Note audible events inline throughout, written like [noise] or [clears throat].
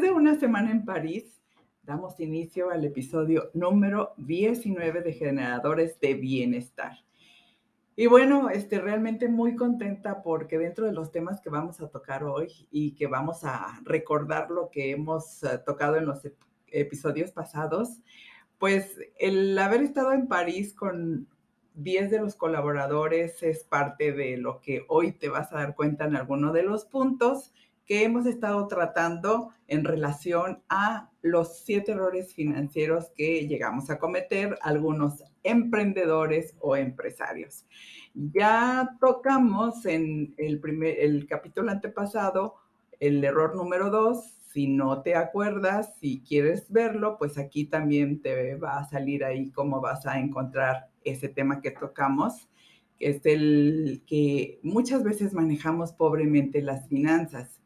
Después de una semana en París, damos inicio al episodio número 19 de Generadores de Bienestar. Y bueno, este, realmente muy contenta porque dentro de los temas que vamos a tocar hoy y que vamos a recordar lo que hemos uh, tocado en los ep episodios pasados, pues el haber estado en París con 10 de los colaboradores es parte de lo que hoy te vas a dar cuenta en alguno de los puntos que hemos estado tratando en relación a los siete errores financieros que llegamos a cometer algunos emprendedores o empresarios. Ya tocamos en el, primer, el capítulo antepasado el error número dos. Si no te acuerdas, si quieres verlo, pues aquí también te va a salir ahí cómo vas a encontrar ese tema que tocamos, que es el que muchas veces manejamos pobremente las finanzas.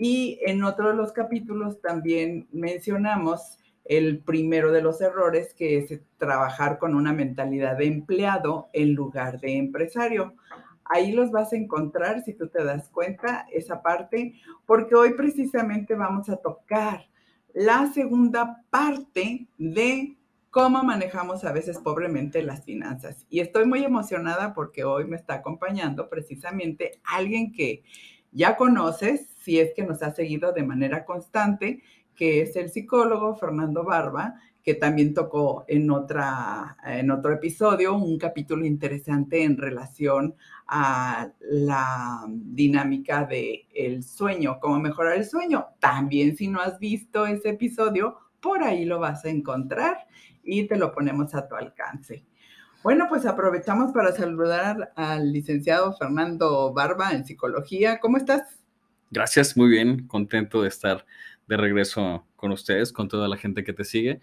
Y en otro de los capítulos también mencionamos el primero de los errores, que es trabajar con una mentalidad de empleado en lugar de empresario. Ahí los vas a encontrar si tú te das cuenta esa parte, porque hoy precisamente vamos a tocar la segunda parte de cómo manejamos a veces pobremente las finanzas. Y estoy muy emocionada porque hoy me está acompañando precisamente alguien que ya conoces, si es que nos ha seguido de manera constante, que es el psicólogo Fernando Barba, que también tocó en, otra, en otro episodio un capítulo interesante en relación a la dinámica del el sueño, cómo mejorar el sueño. También si no has visto ese episodio, por ahí lo vas a encontrar y te lo ponemos a tu alcance. Bueno, pues aprovechamos para saludar al licenciado Fernando Barba en psicología. ¿Cómo estás? Gracias, muy bien, contento de estar de regreso con ustedes, con toda la gente que te sigue.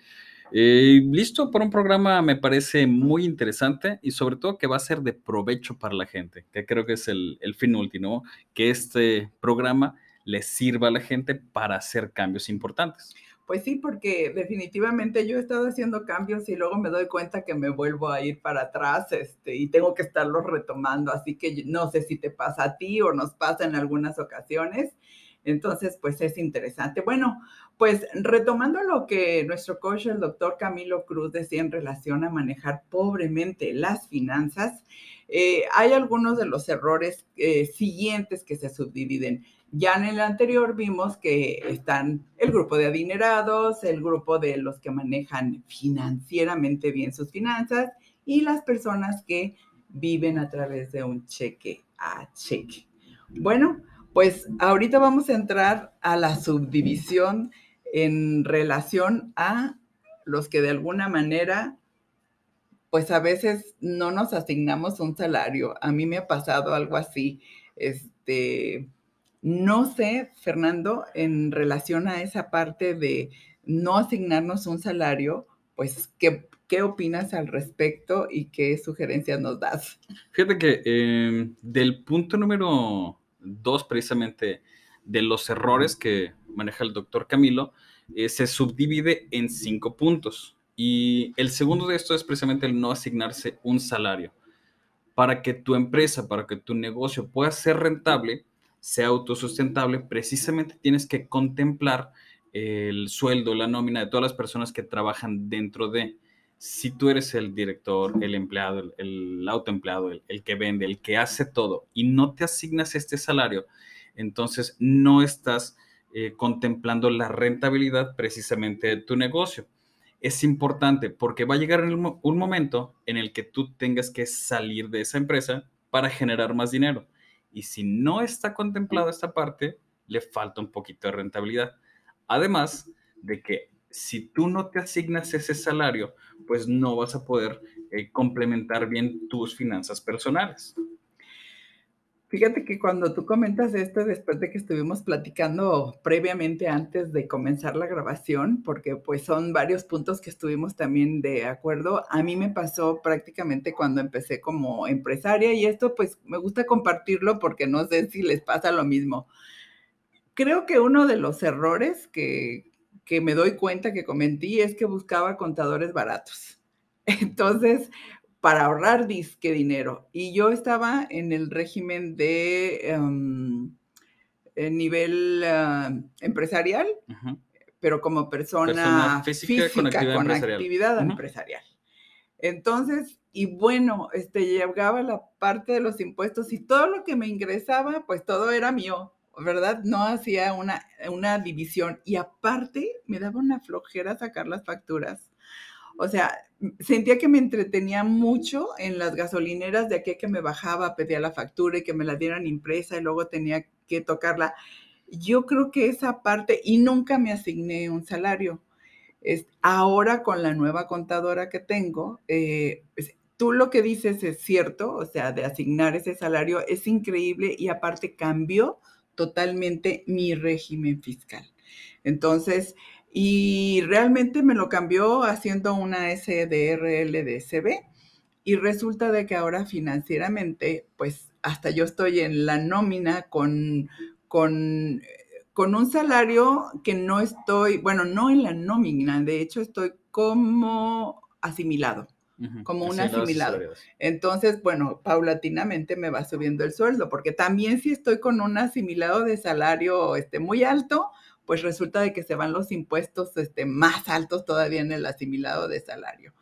Eh, listo por un programa, me parece muy interesante y sobre todo que va a ser de provecho para la gente, que creo que es el, el fin último, que este programa le sirva a la gente para hacer cambios importantes. Pues sí, porque definitivamente yo he estado haciendo cambios y luego me doy cuenta que me vuelvo a ir para atrás este, y tengo que estarlos retomando. Así que no sé si te pasa a ti o nos pasa en algunas ocasiones. Entonces, pues es interesante. Bueno, pues retomando lo que nuestro coach, el doctor Camilo Cruz, decía en relación a manejar pobremente las finanzas, eh, hay algunos de los errores eh, siguientes que se subdividen. Ya en el anterior vimos que están el grupo de adinerados, el grupo de los que manejan financieramente bien sus finanzas y las personas que viven a través de un cheque a cheque. Bueno, pues ahorita vamos a entrar a la subdivisión en relación a los que de alguna manera, pues a veces no nos asignamos un salario. A mí me ha pasado algo así. Este, no sé, Fernando, en relación a esa parte de no asignarnos un salario, pues, ¿qué, qué opinas al respecto y qué sugerencias nos das? Fíjate que eh, del punto número dos, precisamente, de los errores que maneja el doctor Camilo, eh, se subdivide en cinco puntos. Y el segundo de esto es precisamente el no asignarse un salario. Para que tu empresa, para que tu negocio pueda ser rentable, sea autosustentable, precisamente tienes que contemplar el sueldo, la nómina de todas las personas que trabajan dentro de. Si tú eres el director, el empleado, el, autoempleado, el, que vende, el que hace todo y no te asignas este salario, entonces no estás eh, contemplando la rentabilidad precisamente de tu negocio. Es importante porque va a llegar un momento en el que tú tengas que salir de esa empresa para generar más dinero y si no está contemplada esta parte, le falta un poquito de rentabilidad. Además de que si tú no te asignas ese salario, pues no vas a poder eh, complementar bien tus finanzas personales. Fíjate que cuando tú comentas esto, después de que estuvimos platicando previamente antes de comenzar la grabación, porque pues son varios puntos que estuvimos también de acuerdo, a mí me pasó prácticamente cuando empecé como empresaria y esto pues me gusta compartirlo porque no sé si les pasa lo mismo. Creo que uno de los errores que, que me doy cuenta que cometí es que buscaba contadores baratos. Entonces, para ahorrar disque dinero. Y yo estaba en el régimen de em, nivel ah, empresarial. pero como persona, física, con actividad, empresarial. Entonces, y bueno, este, llegaba la parte de los impuestos y todo lo que me ingresaba, pues todo era mío, ¿verdad? No hacía una, una división y aparte me daba una flojera sacar las facturas. O sea, sentía que me entretenía mucho en las gasolineras de aquí que me bajaba, pedía la factura y que me la dieran impresa y luego tenía que tocarla. Yo creo que esa parte, y nunca me asigné un salario. Es, ahora con la nueva contadora que tengo, eh, tú lo que dices es cierto, o sea, de asignar ese salario es increíble y aparte cambió totalmente mi régimen fiscal. Entonces, y realmente me lo cambió haciendo una SDRL de CB y resulta de que ahora financieramente, pues hasta yo estoy en la nómina con, con, con un salario que no estoy, bueno, no en la nómina, de hecho estoy como asimilado como un asimilado. Entonces, bueno, paulatinamente me va subiendo el sueldo, porque también si estoy con un asimilado de salario este, muy alto, pues resulta de que se van los impuestos este, más altos todavía en el asimilado de salario.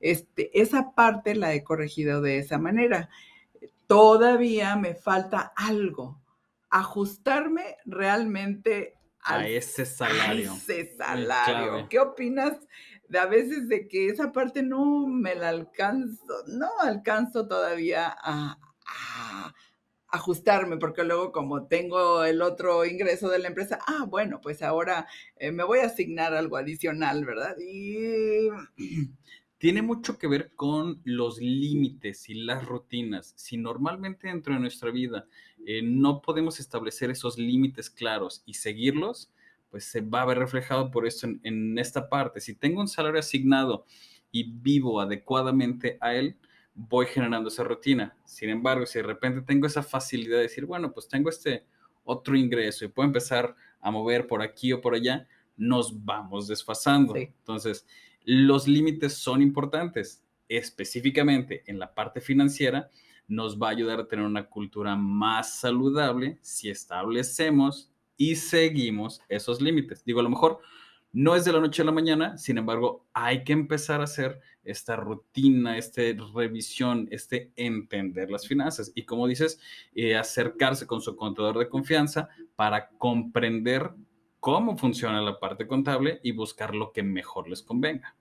Este, esa parte la he corregido de esa manera. Todavía me falta algo, ajustarme realmente a ese [laughs] salario. A ese salario. ¿Qué opinas de a veces de que esa parte no me la alcanzo, no alcanzo todavía a ajustarme, porque luego como tengo el otro ingreso de la empresa, ah, bueno, pues ahora eh, me voy a asignar algo adicional, ¿verdad? Y... [clears throat] Tiene mucho que ver con los límites y las rutinas. Si normalmente dentro de nuestra vida eh, no podemos establecer esos límites claros y seguirlos, pues se va a ver reflejado por en, en esta parte. Si tengo un salario asignado y vivo adecuadamente a él, voy generando esa rutina. Sin embargo, si de repente tengo esa facilidad de decir, bueno, pues tengo este otro ingreso y puedo empezar a mover por aquí o por allá, nos vamos desfasando. Entonces, los límites son importantes. Específicamente en la parte financiera, nos va a ayudar a tener una cultura más saludable si establecemos y seguimos esos límites. Digo, a lo mejor no es de la noche a la mañana, sin embargo, hay que empezar a hacer esta rutina, esta revisión, este entender las finanzas. Y como dices, eh, acercarse con su contador de confianza para comprender cómo funciona la parte contable y buscar lo que mejor les convenga.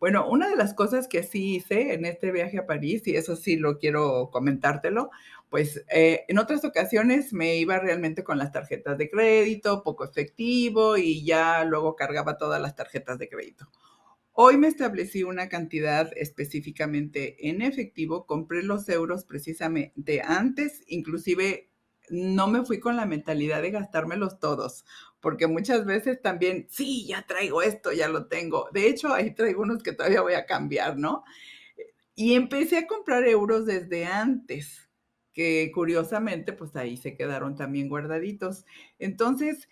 Bueno, una de las cosas que sí hice en este viaje a París, y eso sí lo quiero comentártelo, pues eh, en otras ocasiones me iba realmente con las tarjetas de crédito, poco efectivo, y ya luego cargaba todas las tarjetas de crédito. Hoy me establecí una cantidad específicamente en efectivo, compré los euros precisamente antes, inclusive no me fui con la mentalidad de gastármelos todos, porque muchas veces también, sí, ya traigo esto, ya lo tengo. De hecho, ahí traigo unos que todavía voy a cambiar, ¿no? Y empecé a comprar euros desde antes, que curiosamente, pues ahí se quedaron también guardaditos. Entonces,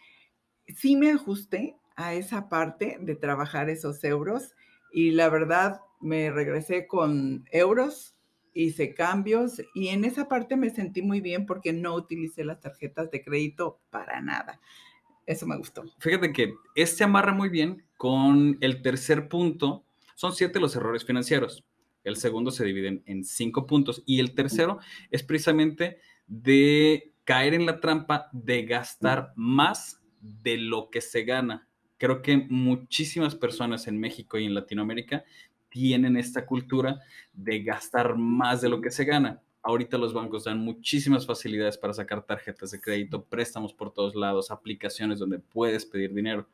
sí me ajusté a esa parte de trabajar esos euros y la verdad me regresé con euros, hice cambios y en esa parte me sentí muy bien porque no utilicé las tarjetas de crédito para nada. Eso me gustó. Fíjate que este amarra muy bien con el tercer punto. Son siete los errores financieros. El segundo se divide en cinco puntos y el tercero es precisamente de caer en la trampa de gastar más de lo que se gana creo que muchísimas personas en México y en Latinoamérica tienen esta cultura de gastar más de lo que se gana. Ahorita los bancos dan muchísimas facilidades para sacar tarjetas de crédito, préstamos por todos lados, aplicaciones donde puedes pedir dinero.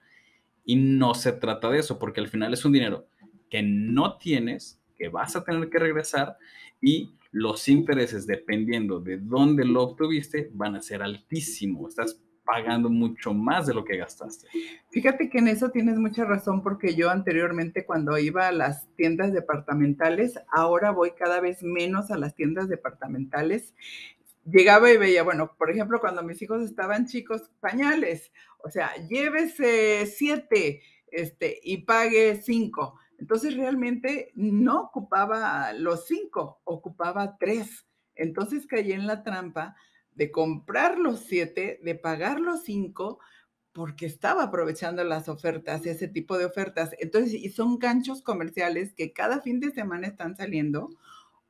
Y no se trata de eso, porque al final es un dinero que no tienes, que vas a tener que regresar y los intereses, dependiendo de dónde lo obtuviste, van a ser altísimos. Estás pagando mucho más de lo que gastaste. Fíjate que en eso tienes mucha razón porque yo anteriormente cuando iba a las tiendas departamentales, ahora voy cada vez menos a las tiendas departamentales. Llegaba y veía, bueno, por ejemplo, cuando mis hijos estaban chicos, pañales, o sea, llévese siete este, y pague cinco. Entonces realmente no ocupaba los cinco, ocupaba tres. Entonces caí en la trampa de comprar los siete, de pagar los cinco, porque estaba aprovechando las ofertas, ese tipo de ofertas. Entonces, y son ganchos comerciales que cada fin de semana están saliendo.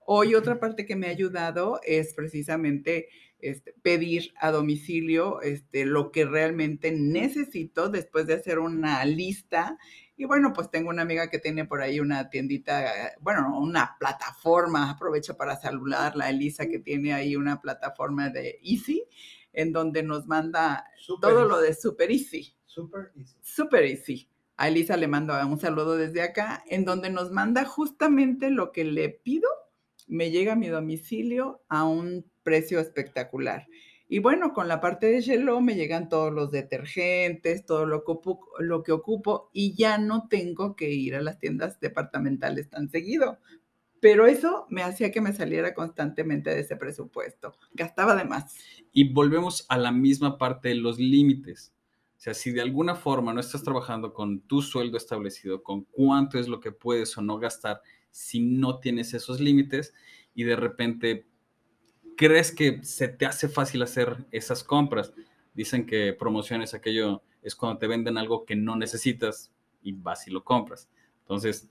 Hoy otra parte que me ha ayudado es precisamente este, pedir a domicilio este, lo que realmente necesito después de hacer una lista. Y bueno, pues tengo una amiga que tiene por ahí una tiendita, bueno, una plataforma, aprovecho para saludarla, Elisa, que tiene ahí una plataforma de Easy en donde nos manda todo lo de Super Easy. Super Easy. Super Easy. A Elisa le mando un saludo desde acá, en donde nos manda justamente lo que le pido, me llega a mi domicilio a un precio espectacular. Y bueno, con la parte de Yellow me llegan todos los detergentes, todo lo que, ocupo, lo que ocupo y ya no tengo que ir a las tiendas departamentales tan seguido. Pero eso me hacía que me saliera constantemente de ese presupuesto. Gastaba de más. Y volvemos a la misma parte de los límites. O sea, si de alguna forma no estás trabajando con tu sueldo establecido, con cuánto es lo que puedes o no gastar, si no tienes esos límites y de repente crees que se te hace fácil hacer esas compras. Dicen que promociones aquello es cuando te venden algo que no necesitas y vas y lo compras. Entonces,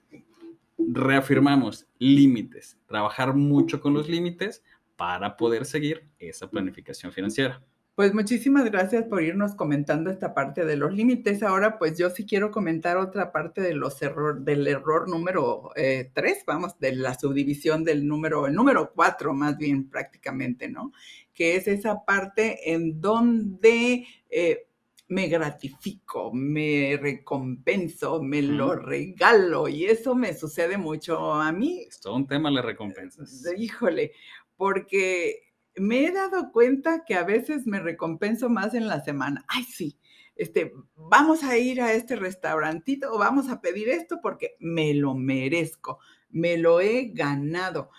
reafirmamos límites, trabajar mucho con los límites para poder seguir esa planificación financiera. Pues muchísimas gracias por irnos comentando esta parte de los límites. Ahora, pues yo sí quiero comentar otra parte de los error, del error número 3, eh, vamos, de la subdivisión del número, el número 4 más bien prácticamente, ¿no? Que es esa parte en donde eh, me gratifico, me recompenso, me lo regalo y eso me sucede mucho a mí. Es todo un tema las recompensas. Híjole, porque me he dado cuenta que a veces me recompenso más en la semana. Ay, sí, este, vamos a ir a este restaurantito o vamos a pedir esto porque me lo merezco, me lo he ganado.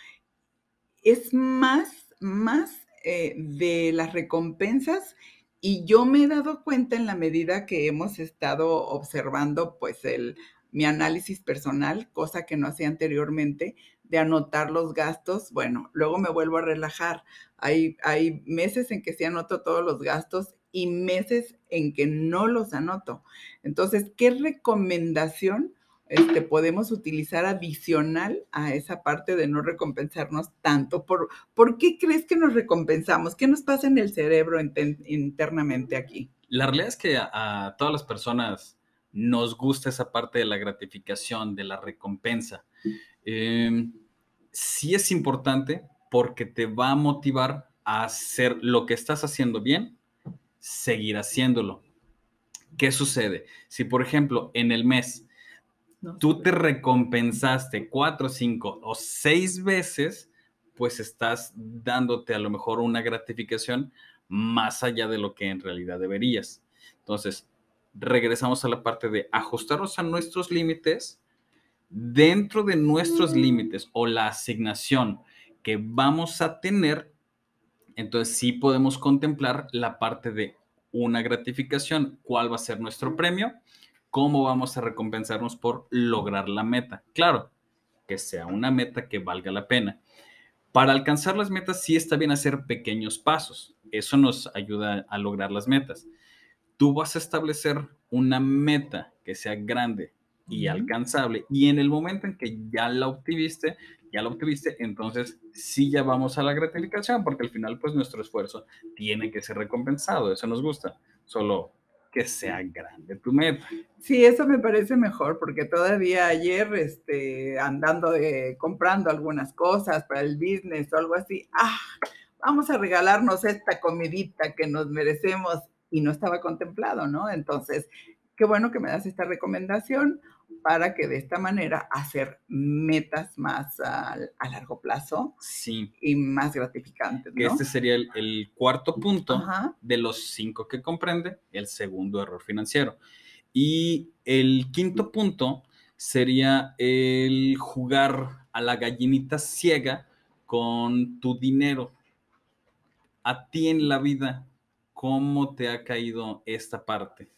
Es más, más eh, de las recompensas y yo me he dado cuenta en la medida que hemos estado observando, pues, el, mi análisis personal, cosa que no hacía anteriormente, de anotar los gastos. Bueno, luego me vuelvo a relajar. Hay, hay meses en que sí anoto todos los gastos y meses en que no los anoto. Entonces, ¿qué recomendación este, podemos utilizar adicional a esa parte de no recompensarnos tanto. ¿Por, ¿Por qué crees que nos recompensamos? ¿Qué nos pasa en el cerebro internamente aquí? La realidad es que a, todas las personas nos gusta esa parte de la gratificación, de la recompensa. Em, sí es importante porque te va a motivar a hacer lo que estás haciendo bien, seguir haciéndolo. ¿Qué sucede? Si, por ejemplo, en el mes tú te recompensaste cuatro, cinco o seis veces, pues estás dándote a lo mejor una gratificación más allá de lo que en realidad deberías. Entonces, regresamos a la parte de ajustarnos a nuestros límites. Dentro de nuestros límites o la asignación que vamos a tener, entonces sí podemos contemplar la parte de una gratificación, cuál va a ser nuestro premio cómo vamos a recompensarnos por lograr la meta. Claro, que sea una meta que valga la pena. Para alcanzar las metas sí está bien hacer pequeños pasos. Eso nos ayuda a lograr las metas. Tú vas a establecer una meta que sea grande y alcanzable y en el momento en que ya la obtuviste, ya la obtuviste, entonces sí ya vamos a la gratificación porque al final pues nuestro esfuerzo tiene que ser recompensado. Eso nos gusta. Solo que sea grande tu meta. Sí, eso me parece mejor porque todavía ayer, este, andando de, comprando algunas cosas para el business o algo así, ah, vamos a regalarnos esta comidita que nos merecemos y no estaba contemplado, ¿no? Entonces, qué bueno que me das esta recomendación para que de esta manera hacer metas más a, largo plazo sí. y más gratificantes. ¿no? Este sería el, cuarto punto de los cinco que comprende el segundo error financiero. Y el quinto punto sería el jugar a la gallinita ciega con tu dinero. A ti en la vida, ¿cómo te ha caído esta parte?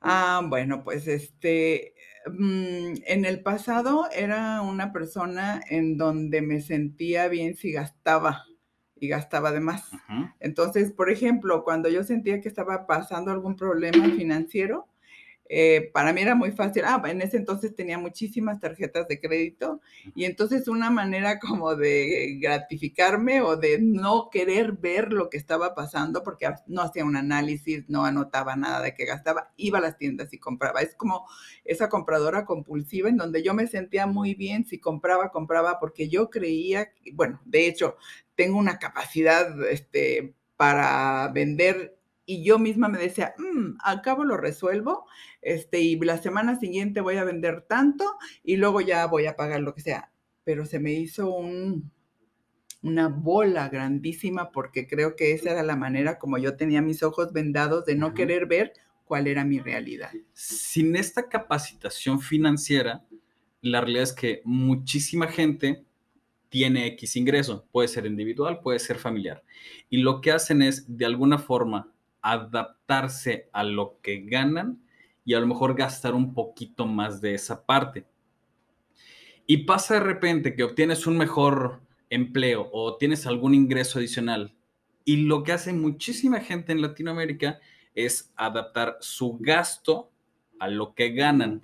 Ah, bueno, pues este, mm, en el pasado era una persona en donde me sentía bien si gastaba y gastaba de más. Entonces, por ejemplo, cuando yo sentía que estaba pasando algún problema financiero, eh, para mí era muy fácil. Ah, en ese entonces tenía muchísimas tarjetas de crédito y entonces una manera como de gratificarme o de no querer ver lo que estaba pasando porque no hacía un análisis, no anotaba nada de que gastaba, iba a las tiendas y compraba. Es como esa compradora compulsiva en donde yo me sentía muy bien si compraba, compraba porque yo creía, bueno, de hecho, tengo una capacidad este, para vender y yo misma me decía, mm, al cabo lo resuelvo, este, y la semana siguiente voy a vender tanto y luego ya voy a pagar lo que sea. Pero se me hizo un, una bola grandísima porque creo que esa era la manera como yo tenía mis ojos vendados de no querer ver cuál era mi realidad. Sin esta capacitación financiera, la realidad es que muchísima gente tiene X ingreso, puede ser individual, puede ser familiar. Y lo que hacen es, de alguna forma, adaptarse a lo que ganan y a lo mejor gastar un poquito más de esa parte. Y pasa de repente que obtienes un mejor empleo o tienes algún ingreso adicional. Y lo que hace muchísima gente en Latinoamérica es adaptar su gasto a lo que ganan.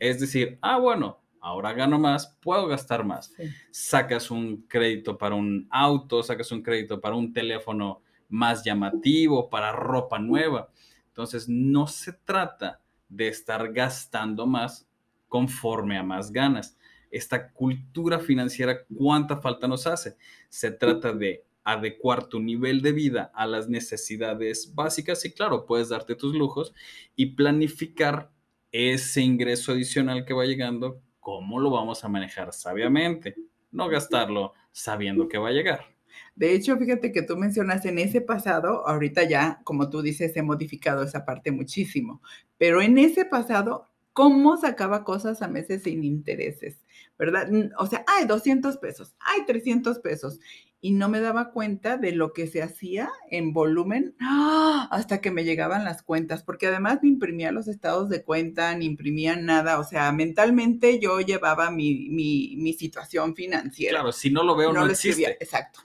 Es decir, ah, bueno, ahora gano más, puedo gastar más. Sacas un crédito para un auto, sacas un crédito para un teléfono más llamativo, para ropa nueva. Entonces, no se trata de estar gastando más conforme a más ganas. Esta cultura financiera, ¿cuánta falta nos hace? Se trata de adecuar tu nivel de vida a las necesidades básicas y claro, puedes darte tus lujos y planificar ese ingreso adicional que va llegando, cómo lo vamos a manejar sabiamente, no gastarlo sabiendo que va a llegar. De hecho, fíjate que tú mencionas en ese pasado, ahorita ya, como tú dices, he modificado esa parte muchísimo, pero en ese pasado, ¿cómo sacaba cosas a meses sin intereses? ¿Verdad? O sea, hay 200 pesos, hay 300 pesos. Y no me daba cuenta de lo que se hacía en volumen ¡ah! hasta que me llegaban las cuentas, porque además ni imprimía los estados de cuenta, ni imprimía nada. O sea, mentalmente yo llevaba mi, mi, situación financiera. Claro, si no lo veo, no, existe. Exacto.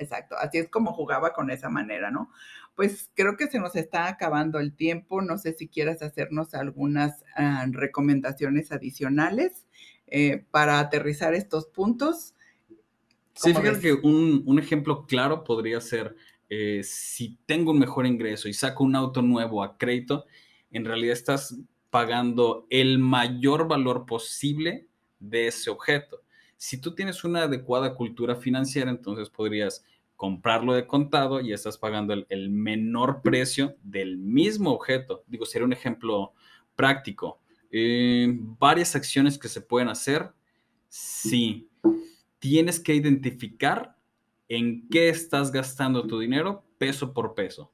Exacto, así es como jugaba con esa manera, ¿no? Pues creo que se nos está acabando el tiempo. No sé si quieras hacernos algunas ah, recomendaciones adicionales eh, para aterrizar estos puntos. Sí, fíjate que un, ejemplo claro podría ser, eh, si tengo un mejor ingreso y saco un auto nuevo a crédito, en realidad estás pagando el mayor valor posible de ese objeto. Si tú tienes una adecuada cultura financiera, entonces podrías comprarlo de contado y estás pagando el, menor precio del mismo objeto. Digo, sería un ejemplo práctico. Eh, varias acciones que se pueden hacer. Sí, tienes que identificar en qué estás gastando tu dinero peso por peso.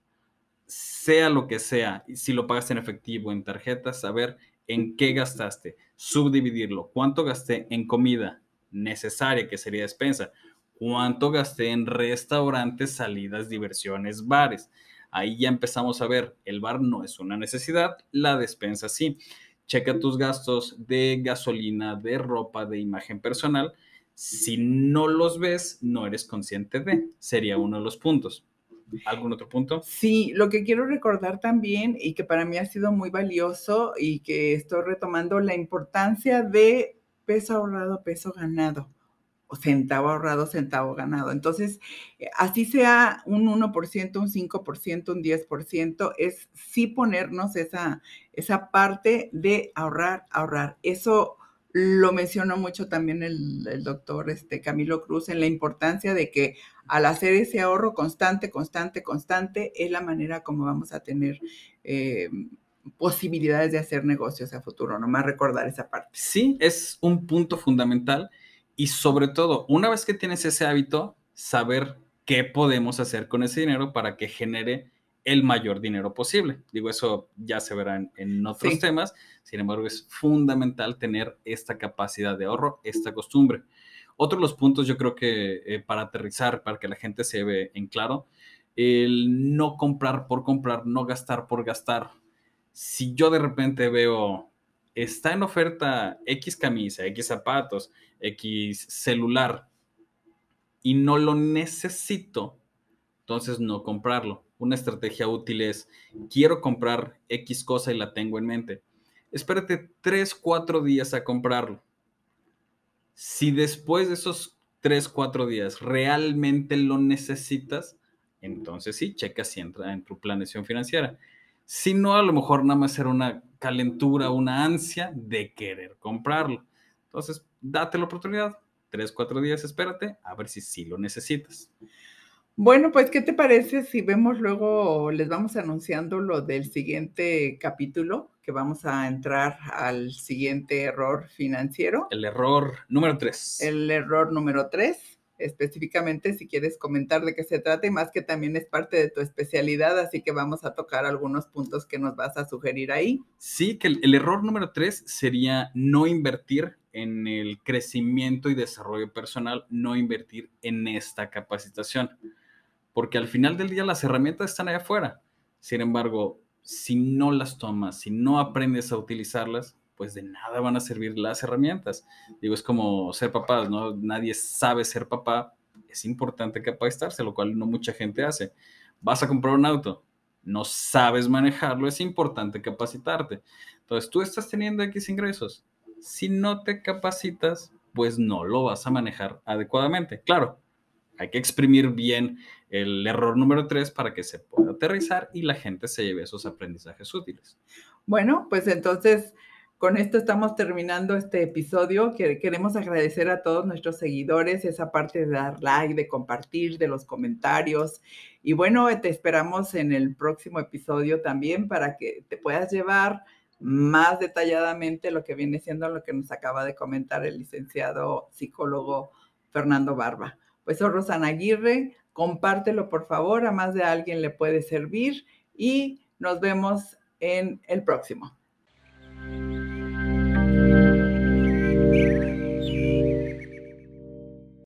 Sea lo que sea, si lo pagas en efectivo, en tarjeta, saber en qué gastaste, subdividirlo, cuánto gasté en comida, necesaria, que sería despensa. ¿Cuánto gasté en restaurantes, salidas, diversiones, bares? Ahí ya empezamos a ver, el bar no es una necesidad, la despensa sí. Checa tus gastos de gasolina, de ropa, de imagen personal. Si no los ves, no eres consciente de. Sería uno de los puntos. ¿Algún otro punto? Sí, lo que quiero recordar también y que para mí ha sido muy valioso y que estoy retomando la importancia de peso ahorrado, peso ganado, o centavo ahorrado, centavo ganado. Entonces, eh, así sea un 1%, un 5%, un 10%, es sí ponernos esa, esa parte de ahorrar, ahorrar. Eso lo mencionó mucho también el, doctor este, Camilo Cruz en la importancia de que al hacer ese ahorro constante, constante, constante, es la manera como vamos a tener eh, posibilidades de hacer negocios a futuro, nomás recordar esa parte. Sí, es un punto fundamental y sobre todo, una vez que tienes ese hábito, saber qué podemos hacer con ese dinero para que genere el mayor dinero posible. Digo, eso ya se verá en, otros temas, sin embargo, es fundamental tener esta capacidad de ahorro, esta costumbre. Otro de los puntos yo creo que eh, para aterrizar, para que la gente se ve en claro, el no comprar por comprar, no gastar por gastar, si yo de repente veo, está en oferta X camisa, X zapatos, X celular, y no lo necesito, entonces no comprarlo. Una estrategia útil es, quiero comprar X cosa y la tengo en mente. Espérate 3, 4 días a comprarlo. Si después de esos 3, 4 días realmente lo necesitas, entonces sí, checa si entra en tu planeación financiera. Si no, a lo mejor nada más era una calentura, una ansia de querer comprarlo. Entonces, date la oportunidad. Tres, cuatro días, espérate, a ver si sí lo necesitas. Bueno, pues, ¿qué te parece si vemos luego, les vamos anunciando lo del siguiente capítulo, que vamos a entrar al siguiente error financiero? El error número tres. El error número tres específicamente si quieres comentar de qué se trata y más que también es parte de tu especialidad, así que vamos a tocar algunos puntos que nos vas a sugerir ahí. Sí, que el, error número tres sería no invertir en el crecimiento y desarrollo personal, no invertir en esta capacitación, porque al final del día las herramientas están allá afuera. Sin embargo, si no las tomas, si no aprendes a utilizarlas, pues de nada van a servir las herramientas. Digo, es como ser papás, ¿no? Nadie sabe ser papá, es importante capacitarse, lo cual no mucha gente hace. Vas a comprar un auto, no sabes manejarlo, es importante capacitarte. Entonces, tú estás teniendo X ingresos. Si no te capacitas, pues no lo vas a manejar adecuadamente. Claro, hay que exprimir bien el error número 3 para que se pueda aterrizar y la gente se lleve esos aprendizajes útiles. Bueno, pues entonces con esto estamos terminando este episodio. Queremos agradecer a todos nuestros seguidores esa parte de dar like, de compartir, de los comentarios. Y bueno, te esperamos en el próximo episodio también para que te puedas llevar más detalladamente lo que viene siendo lo que nos acaba de comentar el licenciado psicólogo Fernando Barba. Pues soy Rosana Aguirre, compártelo por favor, a más de alguien le puede servir y nos vemos en el próximo.